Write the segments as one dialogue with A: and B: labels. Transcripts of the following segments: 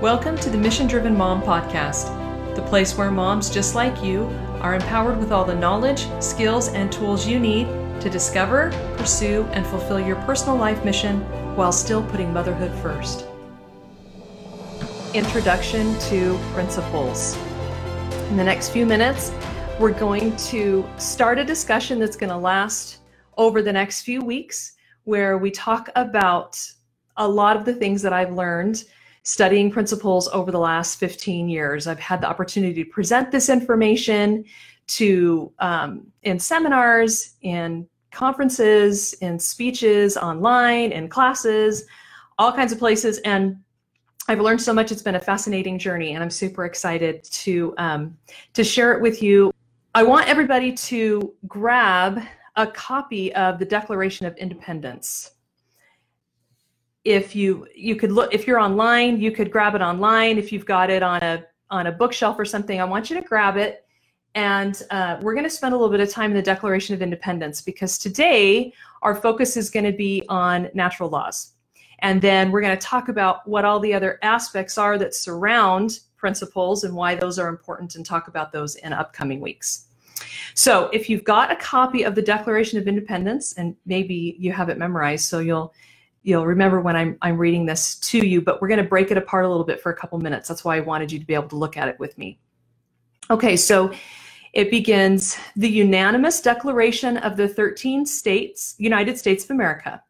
A: Welcome to the Mission Driven Mom Podcast, the place where moms just like you are empowered with all the knowledge, skills, and tools you need to discover, pursue, and fulfill your personal life mission while still putting motherhood first. Introduction to Principles. In the next few minutes, we're going to start a discussion that's going to last over the next few weeks where we talk about a lot of the things that I've learned studying principles over the last 15 years. I've had the opportunity to present this information to um, in seminars, in conferences, in speeches online, in classes, all kinds of places. And I've learned so much. It's been a fascinating journey, and I'm super excited to um, to share it with you. I want everybody to grab a copy of the Declaration of Independence if you you could look if you're online you could grab it online if you've got it on a on a bookshelf or something i want you to grab it and uh, we're going to spend a little bit of time in the declaration of independence because today our focus is going to be on natural laws and then we're going to talk about what all the other aspects are that surround principles and why those are important and talk about those in upcoming weeks so if you've got a copy of the declaration of independence and maybe you have it memorized so you'll you'll remember when I'm, I'm reading this to you, but we're going to break it apart a little bit for a couple minutes. That's why I wanted you to be able to look at it with me. Okay, so it begins the unanimous declaration of the 13 states, United States of America.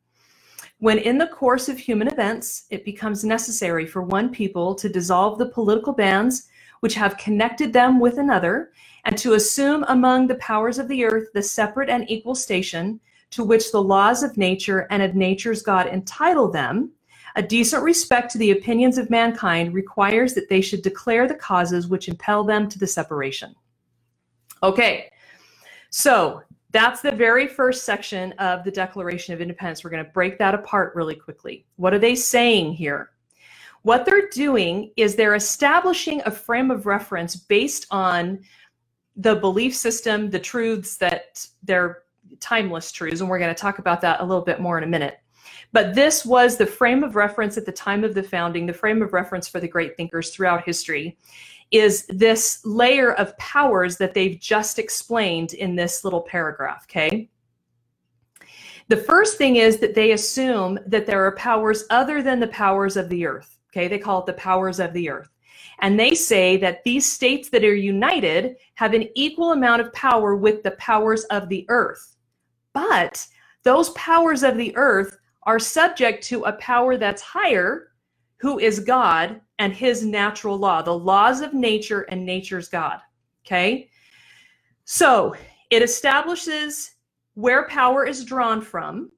A: When in the course of human events, it becomes necessary for one people to dissolve the political bands which have connected them with another, and to assume among the powers of the earth the separate and equal station to which the laws of nature and of nature's God entitle them, a decent respect to the opinions of mankind requires that they should declare the causes which impel them to the separation. Okay, so that's the very first section of the Declaration of Independence. We're going to break that apart really quickly. What are they saying here? What they're doing is they're establishing a frame of reference based on the belief system, the truths that they're timeless truths, and we're going to talk about that a little bit more in a minute. But this was the frame of reference at the time of the founding, the frame of reference for the great thinkers throughout history is this layer of powers that they've just explained in this little paragraph, okay? The first thing is that they assume that there are powers other than the powers of the earth, okay? They call it the powers of the earth. And they say that these states that are united have an equal amount of power with the powers of the earth. But those powers of the earth are subject to a power that's higher, who is God and his natural law, the laws of nature and nature's God. Okay? So it establishes where power is drawn from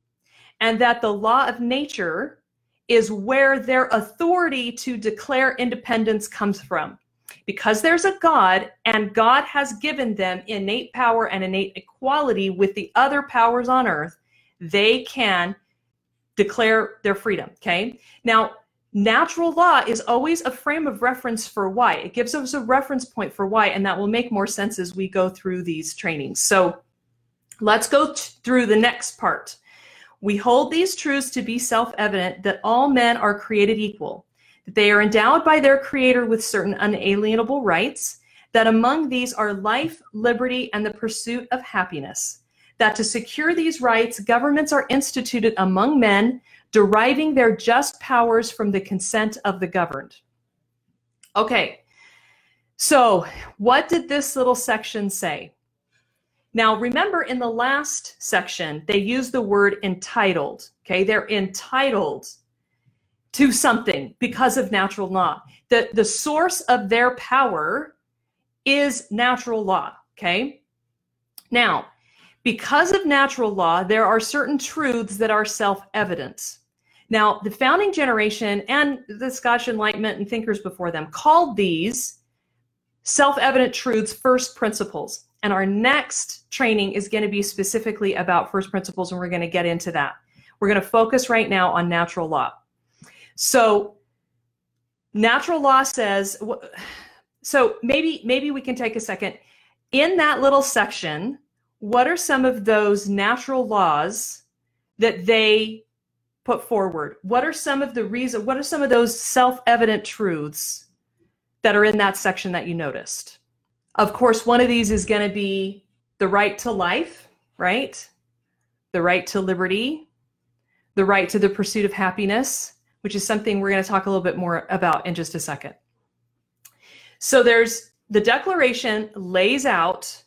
A: and that the law of nature is where their authority to declare independence comes from because there's a God and God has given them innate power and innate equality with the other powers on earth, they can declare their freedom. Okay. Now, natural law is always a frame of reference for why. It gives us a reference point for why, and that will make more sense as we go through these trainings. So let's go t- through the next part. We hold these truths to be self evident that all men are created equal that they are endowed by their Creator with certain unalienable rights, that among these are life, liberty, and the pursuit of happiness, that to secure these rights, governments are instituted among men, deriving their just powers from the consent of the governed. Okay, so what did this little section say? Now, remember in the last section, they used the word entitled. Okay, they're entitled to something because of natural law. The, the source of their power is natural law. Okay. Now, because of natural law, there are certain truths that are self evident. Now, the founding generation and the Scottish Enlightenment and thinkers before them called these self evident truths first principles. And our next training is going to be specifically about first principles, and we're going to get into that. We're going to focus right now on natural law. So natural law says so maybe maybe we can take a second in that little section what are some of those natural laws that they put forward what are some of the reason what are some of those self-evident truths that are in that section that you noticed of course one of these is going to be the right to life right the right to liberty the right to the pursuit of happiness which is something we're going to talk a little bit more about in just a second. So there's the declaration lays out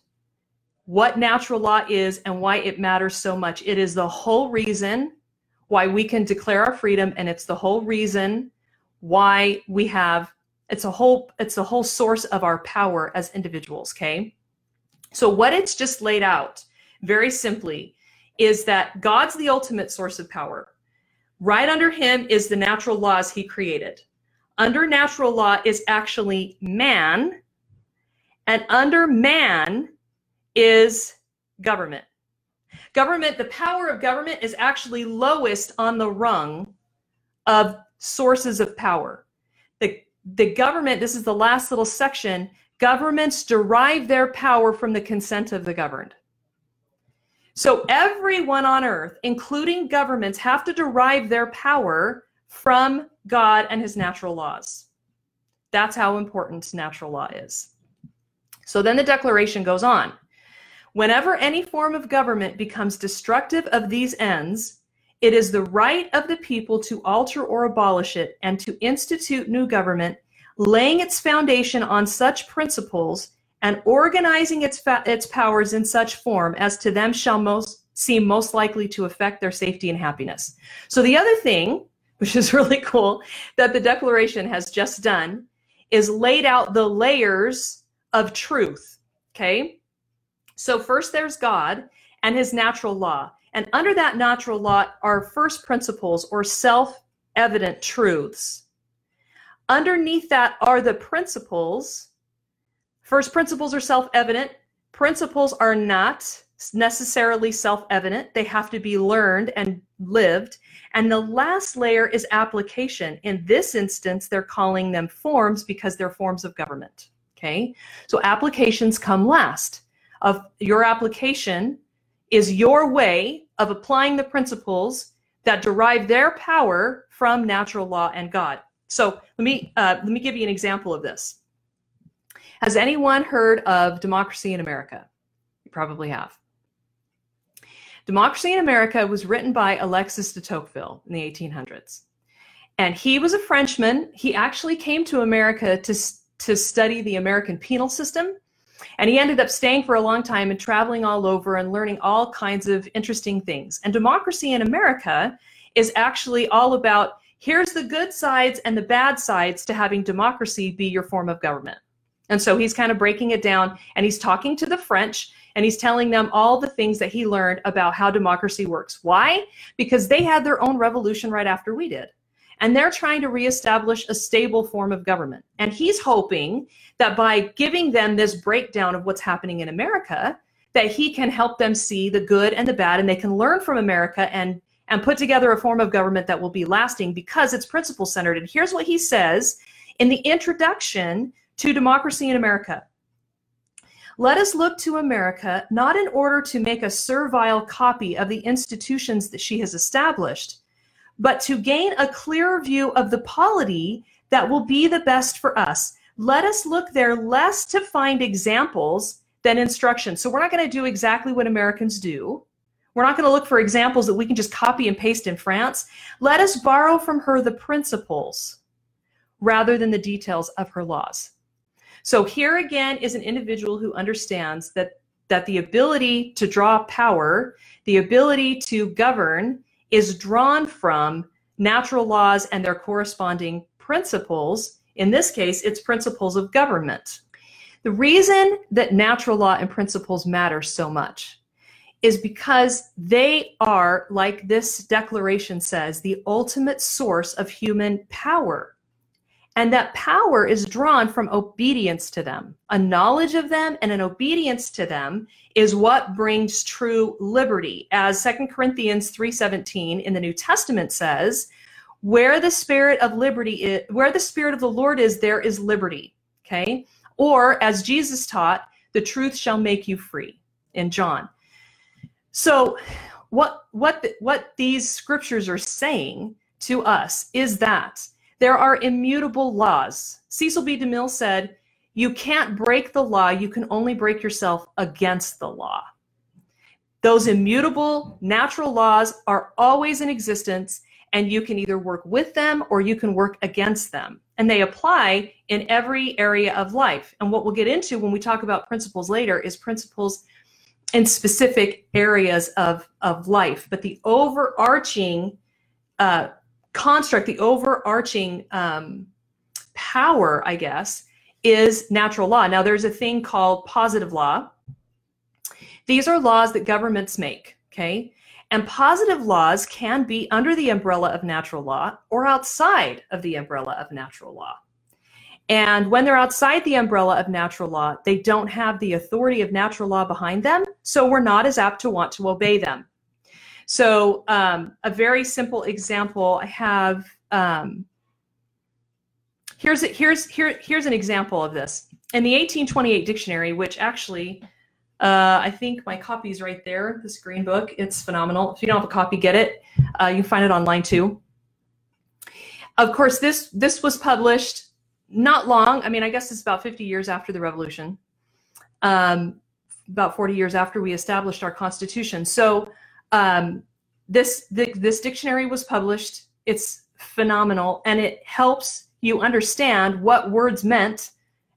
A: what natural law is and why it matters so much. It is the whole reason why we can declare our freedom and it's the whole reason why we have it's a whole it's the whole source of our power as individuals, okay? So what it's just laid out very simply is that God's the ultimate source of power. Right under him is the natural laws he created. Under natural law is actually man, and under man is government. Government, the power of government is actually lowest on the rung of sources of power. The, the government, this is the last little section, governments derive their power from the consent of the governed. So everyone on earth, including governments, have to derive their power from God and his natural laws. That's how important natural law is. So then the declaration goes on. Whenever any form of government becomes destructive of these ends, it is the right of the people to alter or abolish it and to institute new government, laying its foundation on such principles and organizing its, fa- its powers in such form as to them shall most seem most likely to affect their safety and happiness. So the other thing, which is really cool, that the declaration has just done is laid out the layers of truth, okay? So first there's God and his natural law. And under that natural law are first principles or self-evident truths. Underneath that are the principles First principles are self evident, principles are not necessarily self evident. They have to be learned and lived. And the last layer is application. In this instance, they're calling them forms because they're forms of government. Okay. So applications come last. Of your application is your way of applying the principles that derive their power from natural law and God. So let me uh, let me give you an example of this. Has anyone heard of Democracy in America? You probably have. Democracy in America was written by Alexis de Tocqueville in the 1800s. And he was a Frenchman. He actually came to America to, to study the American penal system. And he ended up staying for a long time and traveling all over and learning all kinds of interesting things. And democracy in America is actually all about here's the good sides and the bad sides to having democracy be your form of government. And so he's kind of breaking it down and he's talking to the French and he's telling them all the things that he learned about how democracy works. Why? Because they had their own revolution right after we did. And they're trying to reestablish a stable form of government. And he's hoping that by giving them this breakdown of what's happening in America, that he can help them see the good and the bad and they can learn from America and and put together a form of government that will be lasting because it's principle centered. And here's what he says in the introduction to democracy in America. Let us look to America not in order to make a servile copy of the institutions that she has established, but to gain a clearer view of the polity that will be the best for us. Let us look there less to find examples than instruction. So we're not going to do exactly what Americans do. We're not going to look for examples that we can just copy and paste in France. Let us borrow from her the principles rather than the details of her laws. So here again is an individual who understands that that the ability to draw power, the ability to govern is drawn from natural laws and their corresponding principles. In this case, it's principles of government. The reason that natural law and principles matter so much is because they are, like this declaration says, the ultimate source of human power. And that power is drawn from obedience to them. A knowledge of them and an obedience to them is what brings true liberty. As Second Corinthians 3:17 in the New Testament says, where the spirit of liberty is, where the spirit of the Lord is, there is liberty. Okay? Or as Jesus taught, the truth shall make you free in John. So what what the, what these scriptures are saying to us is that there are immutable laws. Cecil B. DeMille said, You can't break the law, you can only break yourself against the law. Those immutable natural laws are always in existence, and you can either work with them or you can work against them. And they apply in every area of life. And what we'll get into when we talk about principles later is principles in specific areas of, of life. But the overarching uh, construct, the overarching um, power, I guess, is natural law. Now, there's a thing called positive law. These are laws that governments make, okay? And positive laws can be under the umbrella of natural law or outside of the umbrella of natural law. And when they're outside the umbrella of natural law, they don't have the authority of natural law behind them, so we're not as apt to want to obey them. So, um, a very simple example I have um, here's, a, here's, here, here's an example of this. In the 1828 dictionary, which actually uh, I think my copy is right there, this green book, it's phenomenal. If you don't have a copy, get it. Uh, you can find it online too. Of course, this, this was published not long. I mean, I guess it's about 50 years after the revolution, um, about 40 years after we established our Constitution. So, um, this the, this dictionary was published. It's phenomenal, and it helps you understand what words meant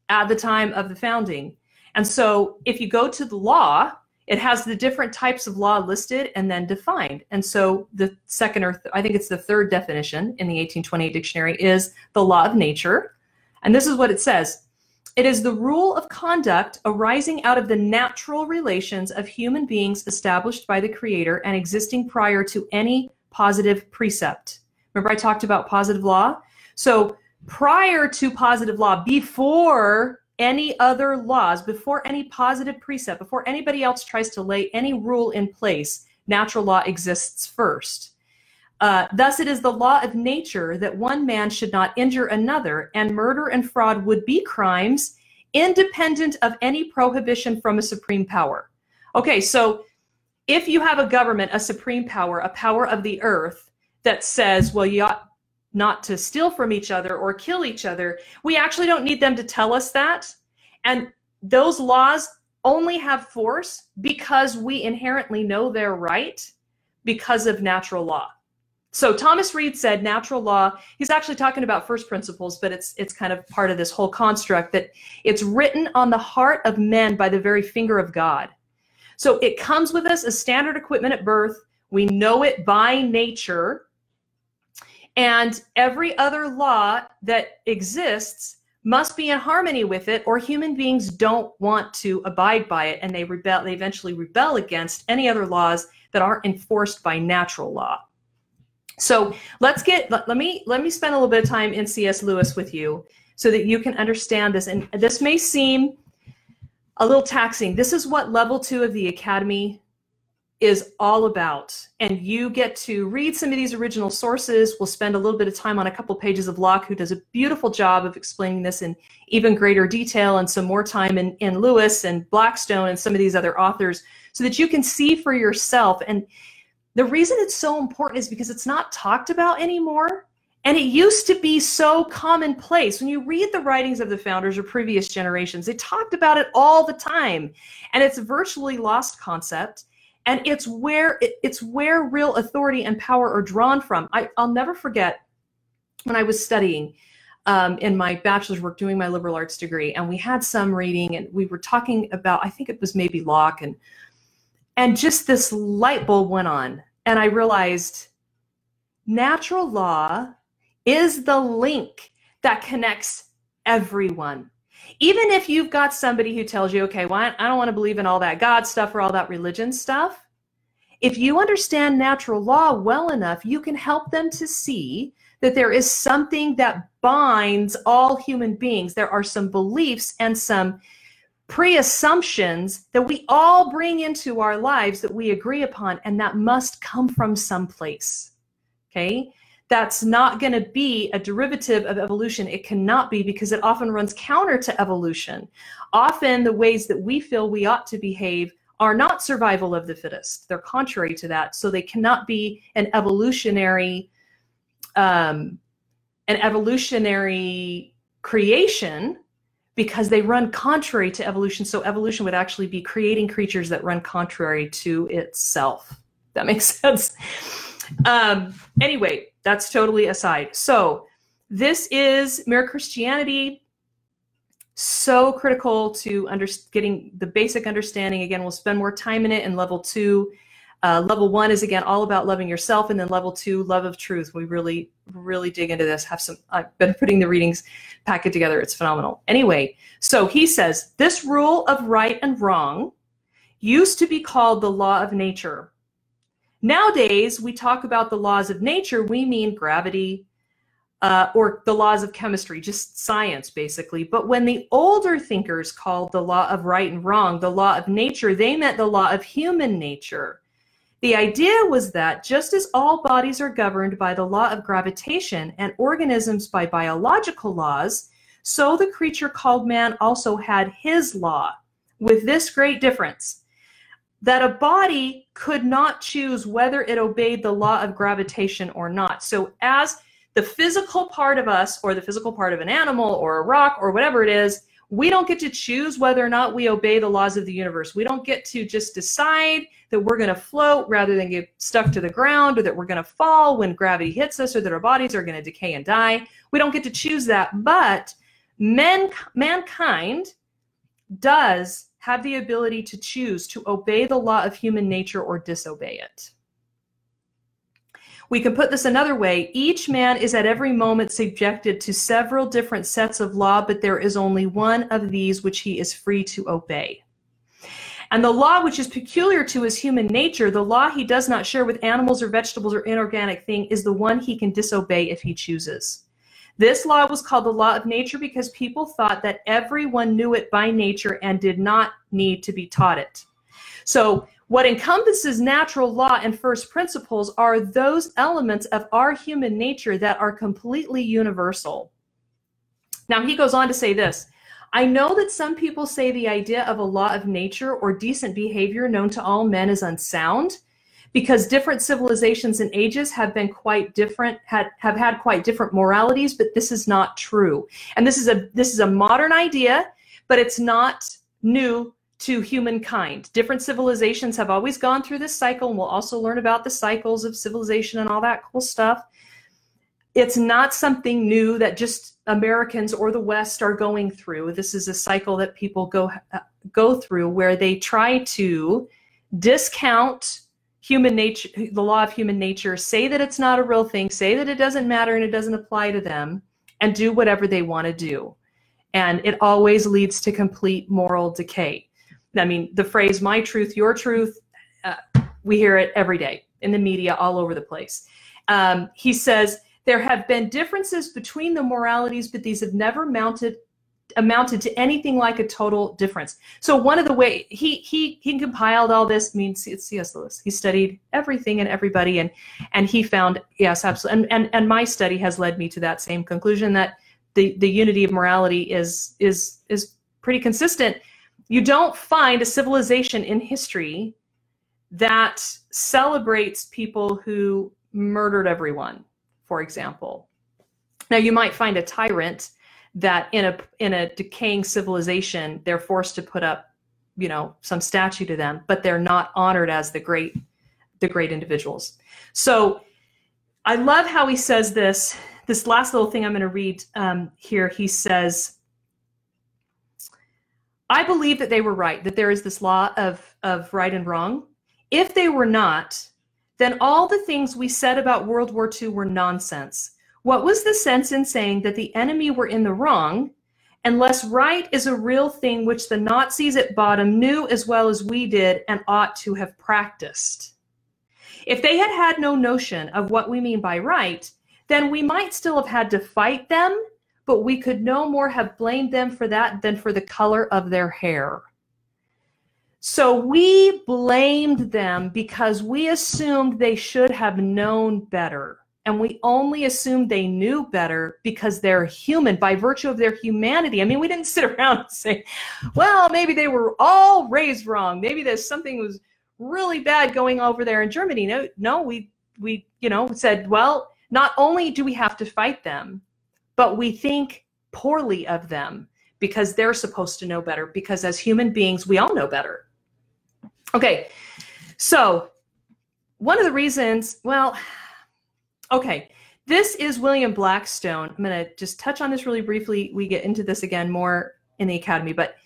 A: at the time of the founding. And so, if you go to the law, it has the different types of law listed and then defined. And so, the second or th- I think it's the third definition in the 1828 dictionary is the law of nature. And this is what it says it is the rule of conduct arising out of the natural relations of human beings established by the Creator and existing prior to any positive precept. Remember, I talked about positive law? So, prior to positive law, before any other laws, before any positive precept, before anybody else tries to lay any rule in place, natural law exists first. Uh, thus, it is the law of nature that one man should not injure another, and murder and fraud would be crimes independent of any prohibition from a supreme power. Okay, so if you have a government, a supreme power, a power of the earth that says, well, you ought not to steal from each other or kill each other, we actually don't need them to tell us that. And those laws only have force because we inherently know they're right because of natural law so Thomas Reid said natural law. He's actually talking about first principles, but it's it's kind of part of this whole construct that it's written on the heart of men by the very finger of God. So it comes with us as standard equipment at birth. We know it by nature. And every other law that exists must be in harmony with it, or human beings don't want to abide by it and they rebel, they eventually rebel against any other laws that aren't enforced by natural law. So let's get let, let me let me spend a little bit of time in C.S. Lewis with you so that you can understand this. And this may seem a little taxing. This is what level two of the academy is all about. And you get to read some of these original sources. We'll spend a little bit of time on a couple pages of Locke, who does a beautiful job of explaining this in even greater detail, and some more time in, in Lewis and Blackstone and some of these other authors, so that you can see for yourself. And the reason it's so important is because it's not talked about anymore. And it used to be so commonplace. When you read the writings of the founders or previous generations, they talked about it all the time. And it's a virtually lost concept. And it's where it, it's where real authority and power are drawn from. I, will never forget when I was studying um, in my bachelor's work, doing my liberal arts degree, and we had some reading, and we were talking about I think it was maybe Locke, and and just this light bulb went on and I realized natural law is the link that connects everyone. Even if you've got somebody who tells you, okay, well, I don't want to believe in all that God stuff or all that religion stuff, if you understand natural law well enough, you can help them to see that there is something that binds all human beings. There are some beliefs and some pre assumptions that we all bring into our lives that we agree upon, and that must come from someplace. Okay. That's not going to be a derivative of evolution. It cannot be because it often runs counter to evolution. Often, the ways that we feel we ought to behave are not survival of the fittest, they're contrary to that. So, they cannot be an evolutionary. Um, an evolutionary creation because they run contrary to evolution. So evolution would actually be creating creatures that run contrary to itself. That makes sense. Um, anyway, that's totally aside. So this is mere Christianity. So critical to under- getting the basic understanding. Again, we'll spend more time in it in level two uh, level one is again all about loving yourself, and then level two, love of truth. We really, really dig into this. Have some. I've been putting the readings packet together. It's phenomenal. Anyway, so he says this rule of right and wrong used to be called the law of nature. Nowadays, we talk about the laws of nature. We mean gravity, uh, or the laws of chemistry, just science basically. But when the older thinkers called the law of right and wrong the law of nature, they meant the law of human nature. The idea was that just as all bodies are governed by the law of gravitation and organisms by biological laws, so the creature called man also had his law, with this great difference that a body could not choose whether it obeyed the law of gravitation or not. So, as the physical part of us, or the physical part of an animal, or a rock, or whatever it is, we don't get to choose whether or not we obey the laws of the universe. We don't get to just decide that we're going to float rather than get stuck to the ground or that we're going to fall when gravity hits us or that our bodies are going to decay and die. We don't get to choose that. But men, mankind does have the ability to choose to obey the law of human nature or disobey it. We can put this another way each man is at every moment subjected to several different sets of law, but there is only one of these which he is free to obey. And the law which is peculiar to his human nature, the law he does not share with animals or vegetables or inorganic thing, is the one he can disobey if he chooses. This law was called the law of nature because people thought that everyone knew it by nature and did not need to be taught it. So what encompasses natural law and first principles are those elements of our human nature that are completely universal. Now, he goes on to say this I know that some people say the idea of a law of nature or decent behavior known to all men is unsound because different civilizations and ages have been quite different had, have had quite different moralities but this is not true and this is a this is a modern idea but it's not new to humankind. Different civilizations have always gone through this cycle, and we'll also learn about the cycles of civilization and all that cool stuff. It's not something new that just Americans or the West are going through. This is a cycle that people go uh, go through where they try to discount human nature, the law of human nature, say that it's not a real thing, say that it doesn't matter and it doesn't apply to them, and do whatever they want to do. And it always leads to complete moral decay I mean, the phrase my truth, your truth, uh, we hear it every day in the media all over the place. Um, he says, there have been differences between the moralities, but these have never mounted amounted to anything like a total difference. So one of the way he he he compiled all this means it's C.S. Lewis. He studied everything and everybody, and and he found yes, absolutely. And and and my study has led me to that same conclusion that the the unity of morality is is is pretty consistent. You don't find a civilization in history that celebrates people who murdered everyone, for example. Now, you might find a tyrant that in a in a decaying civilization they're forced to put up you know some statue to them but they're not honored as the great the great individuals so i love how he says this this last little thing i'm going to read um, here he says I believe that they were right, that there is this law of, of right and wrong. If they were not, then all the things we said about World War II were nonsense. What was the sense in saying that the enemy were in the wrong unless right is a real thing which the Nazis at bottom knew as well as we did and ought to have practiced? If they had had no notion of what we mean by right, then we might still have had to fight them but we could no more have blamed them for that than for the color of their hair. So we blamed them because we assumed they should have known better. And we only assumed they knew better because they're human by virtue of their humanity. I mean, we didn't sit around and say, well, maybe they were all raised wrong. Maybe there's something was really bad going over there in Germany. No, no, we we, you know, said, well, not only do we have to fight them, but we think poorly of them because they're supposed to know better because as human beings we all know better okay so one of the reasons well okay this is william blackstone i'm going to just touch on this really briefly we get into this again more in the academy but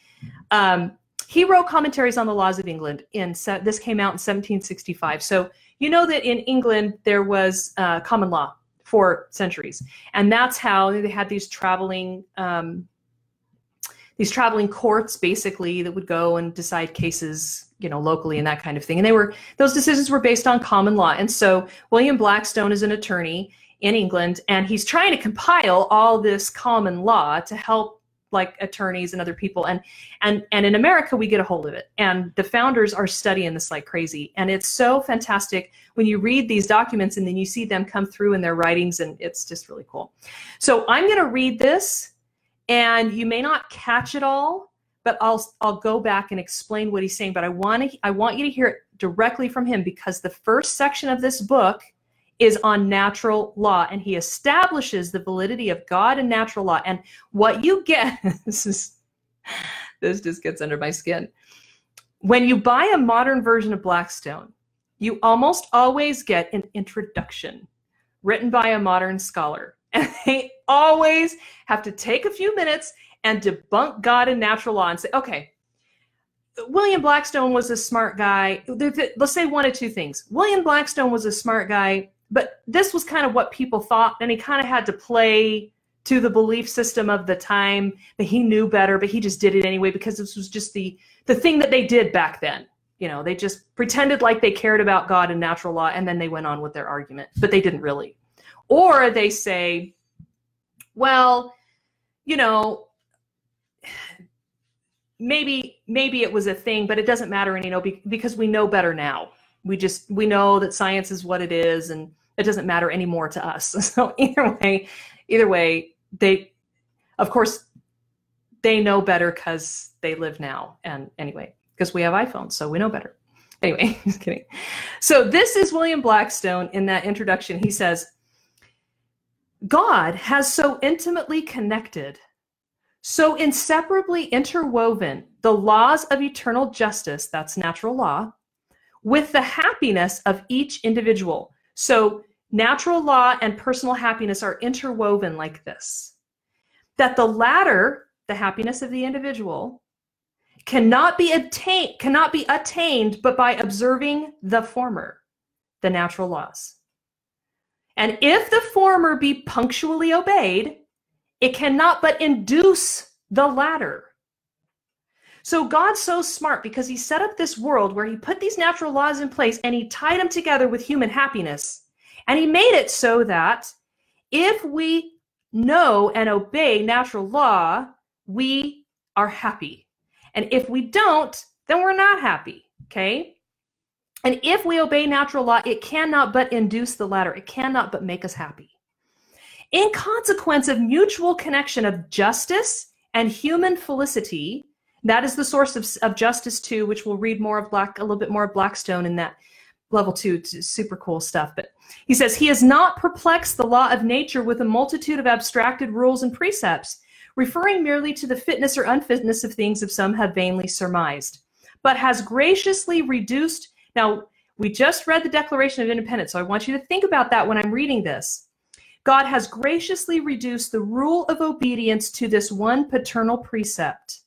A: um, he wrote commentaries on the laws of england and this came out in 1765 so you know that in england there was uh, common law for centuries. And that's how they had these traveling um, these traveling courts basically that would go and decide cases you know locally and that kind of thing and they were those decisions were based on common law and so william blackstone is an attorney in england and he's trying to compile all this common law to help like attorneys and other people and and and in america we get a hold of it and the founders are studying this like crazy and it's so fantastic when you read these documents and then you see them come through in their writings and it's just really cool so i'm going to read this and you may not catch it all but i'll i'll go back and explain what he's saying but i want to i want you to hear it directly from him because the first section of this book is on natural law and he establishes the validity of God and natural law. And what you get this is this just gets under my skin. When you buy a modern version of Blackstone, you almost always get an introduction written by a modern scholar. And they always have to take a few minutes and debunk God and natural law and say, okay, William Blackstone was a smart guy. Let's say one of two things. William Blackstone was a smart guy but this was kind of what people thought. And he kind of had to play to the belief system of the time that he knew better, but he just did it anyway because this was just the the thing that they did back then. You know, they just pretended like they cared about God and natural law, and then they went on with their argument, but they didn't really. Or they say, well, you know, maybe maybe it was a thing, but it doesn't matter, and you know, because we know better now. We just we know that science is what it is, and it doesn't matter anymore to us. So either way, either way, they, of course, they know better because they live now. And anyway, because we have iPhones, so we know better. Anyway, just kidding. So this is William Blackstone in that introduction. He says, God has so intimately connected, so inseparably interwoven the laws of eternal justice, that's natural law, with the happiness of each individual so, natural law and personal happiness are interwoven like this that the latter, the happiness of the individual, cannot be attained cannot be attained but by observing the former the natural laws and if the former be punctually obeyed it cannot but induce the latter so God's so smart because he set up this world where he put these natural laws in place and he tied them together with human happiness. And he made it so that if we know and obey natural law, we are happy. And if we don't, then we're not happy. Okay? And if we obey natural law, it cannot but induce the latter. It cannot but make us happy. In consequence of mutual connection of justice and human felicity, that is the source of, of Justice 2, which we'll read more of Black, a little bit more of Blackstone in that level two, super cool stuff. But he says, He has not perplexed the law of nature with a multitude of abstracted rules and precepts, referring merely to the fitness or unfitness of things if some have vainly surmised, but has graciously reduced. Now, we just read the Declaration of Independence, so I want you to think about that when I'm reading this. God has graciously reduced the rule of obedience to this one paternal precept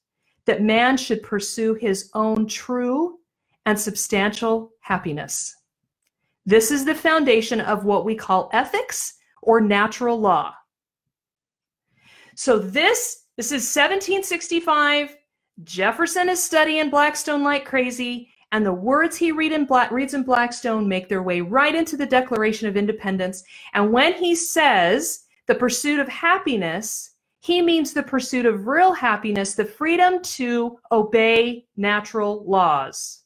A: that man should pursue his own true and substantial happiness. This is the foundation of what we call ethics or natural law. So this this is 1765. Jefferson is studying Blackstone like crazy, and the words he read in reads in Blackstone make their way right into the Declaration of Independence. And when he says the pursuit of happiness he means the pursuit of real happiness, the freedom to obey natural laws,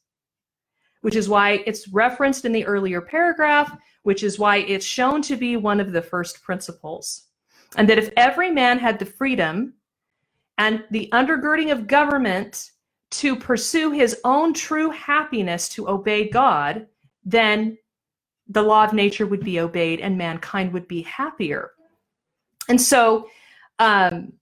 A: which is why it's referenced in the earlier paragraph, which is why it's shown to be one of the first principles. And that if every man had the freedom and the undergirding of government to pursue his own true happiness to obey God, then the law of nature would be obeyed and mankind would be happier. And so um,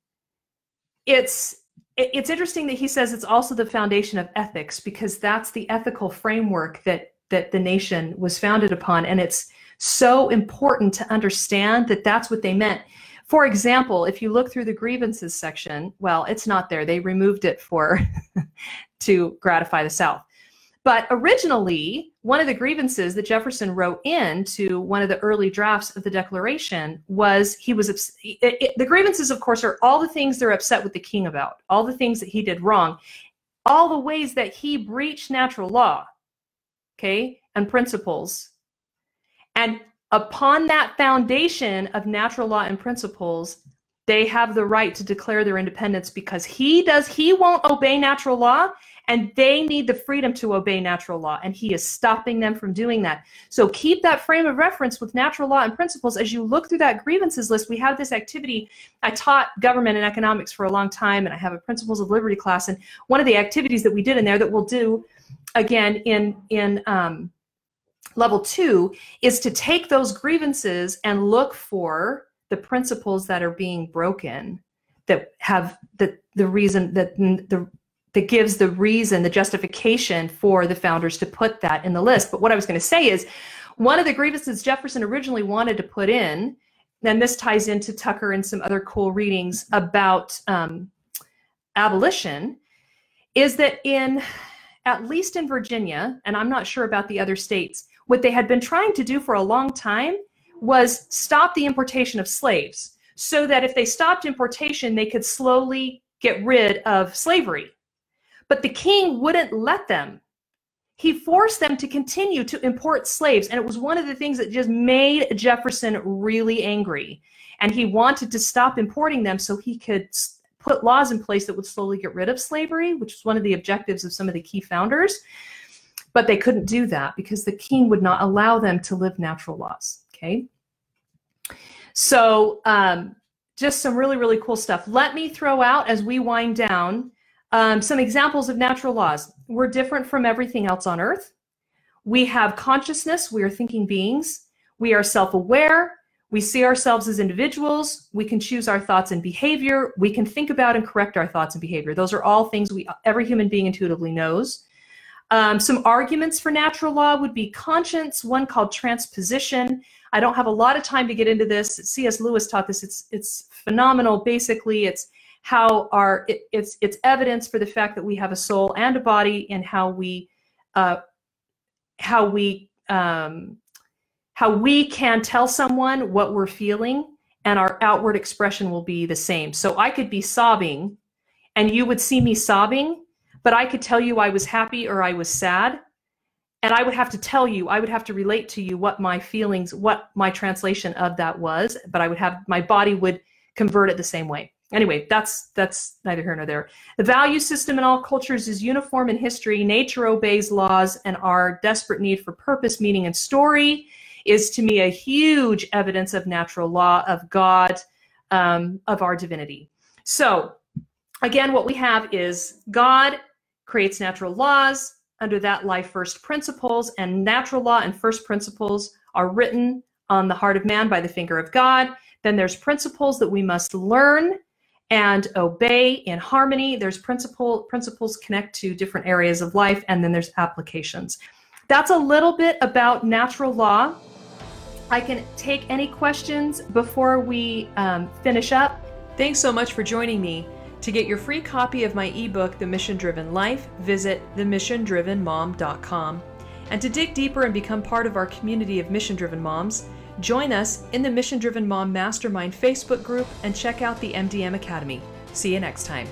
A: it's it's interesting that he says it's also the foundation of ethics because that's the ethical framework that that the nation was founded upon and it's so important to understand that that's what they meant for example if you look through the grievances section well it's not there they removed it for to gratify the south but originally, one of the grievances that Jefferson wrote in to one of the early drafts of the Declaration was he was it, it, the grievances, of course, are all the things they're upset with the king about, all the things that he did wrong, all the ways that he breached natural law, okay, and principles. And upon that foundation of natural law and principles, they have the right to declare their independence because he does he won't obey natural law and they need the freedom to obey natural law, and he is stopping them from doing that. So keep that frame of reference with natural law and principles as you look through that grievances list. We have this activity. I taught government and economics for a long time, and I have a Principles of Liberty class. And one of the activities that we did in there that we'll do again in in um, level two is to take those grievances and look for the principles that are being broken that have the the reason that the that gives the reason, the justification for the founders to put that in the list. But what I was going to say is one of the grievances Jefferson originally wanted to put in, and this ties into Tucker and some other cool readings about um, abolition, is that in at least in Virginia, and I'm not sure about the other states, what they had been trying to do for a long time was stop the importation of slaves so that if they stopped importation, they could slowly get rid of slavery but the king wouldn't let them. He forced them to continue to import slaves. And it was one of the things that just made Jefferson really angry. And he wanted to stop importing them so he could put laws in place that would slowly get rid of slavery, which was one of the objectives of some of the key founders. But they couldn't do that because the king would not allow them to live natural laws. Okay. So, um, just some really, really cool stuff. Let me throw out as we wind down um, some examples of natural laws. We're different from everything else on earth. We have consciousness, we are thinking beings. We are self aware. We see ourselves as individuals. We can choose our thoughts and behavior. We can think about and correct our thoughts and behavior. Those are all things we every human being intuitively knows. Um, some arguments for natural law would be conscience, one called transposition. I don't have a lot of time to get into this. C.S. Lewis taught this. It's it's phenomenal. Basically, it's how our it, it's it's evidence for the fact that we have a soul and a body and how we uh, how we um, how we can tell someone what we're feeling and our outward expression will be the same so i could be sobbing and you would see me sobbing but i could tell you i was happy or i was sad and i would have to tell you i would have to relate to you what my feelings what my translation of that was but i would have my body would convert it the same way anyway, that's that's neither here nor there. The value system in all cultures is uniform in history. Nature obeys laws, and our desperate need for purpose, meaning, and story is to me a huge evidence of natural law, of God, um, of our divinity. So, again, what we have is God creates natural laws under that lie first principles, and natural law and first principles are written on the heart of man by the finger of God. Then there's principles that we must learn and obey in harmony. There's principle principles connect to different areas of life, and then there's applications. That's a little bit about natural law. I can take any questions before we um, finish up. Thanks so much for joining me. To get your free copy of my ebook, The Mission Driven Life, visit themissiondrivenmom.com. And to dig deeper and become part of our community of mission driven moms, Join us in the Mission Driven Mom Mastermind Facebook group and check out the MDM Academy. See you next time.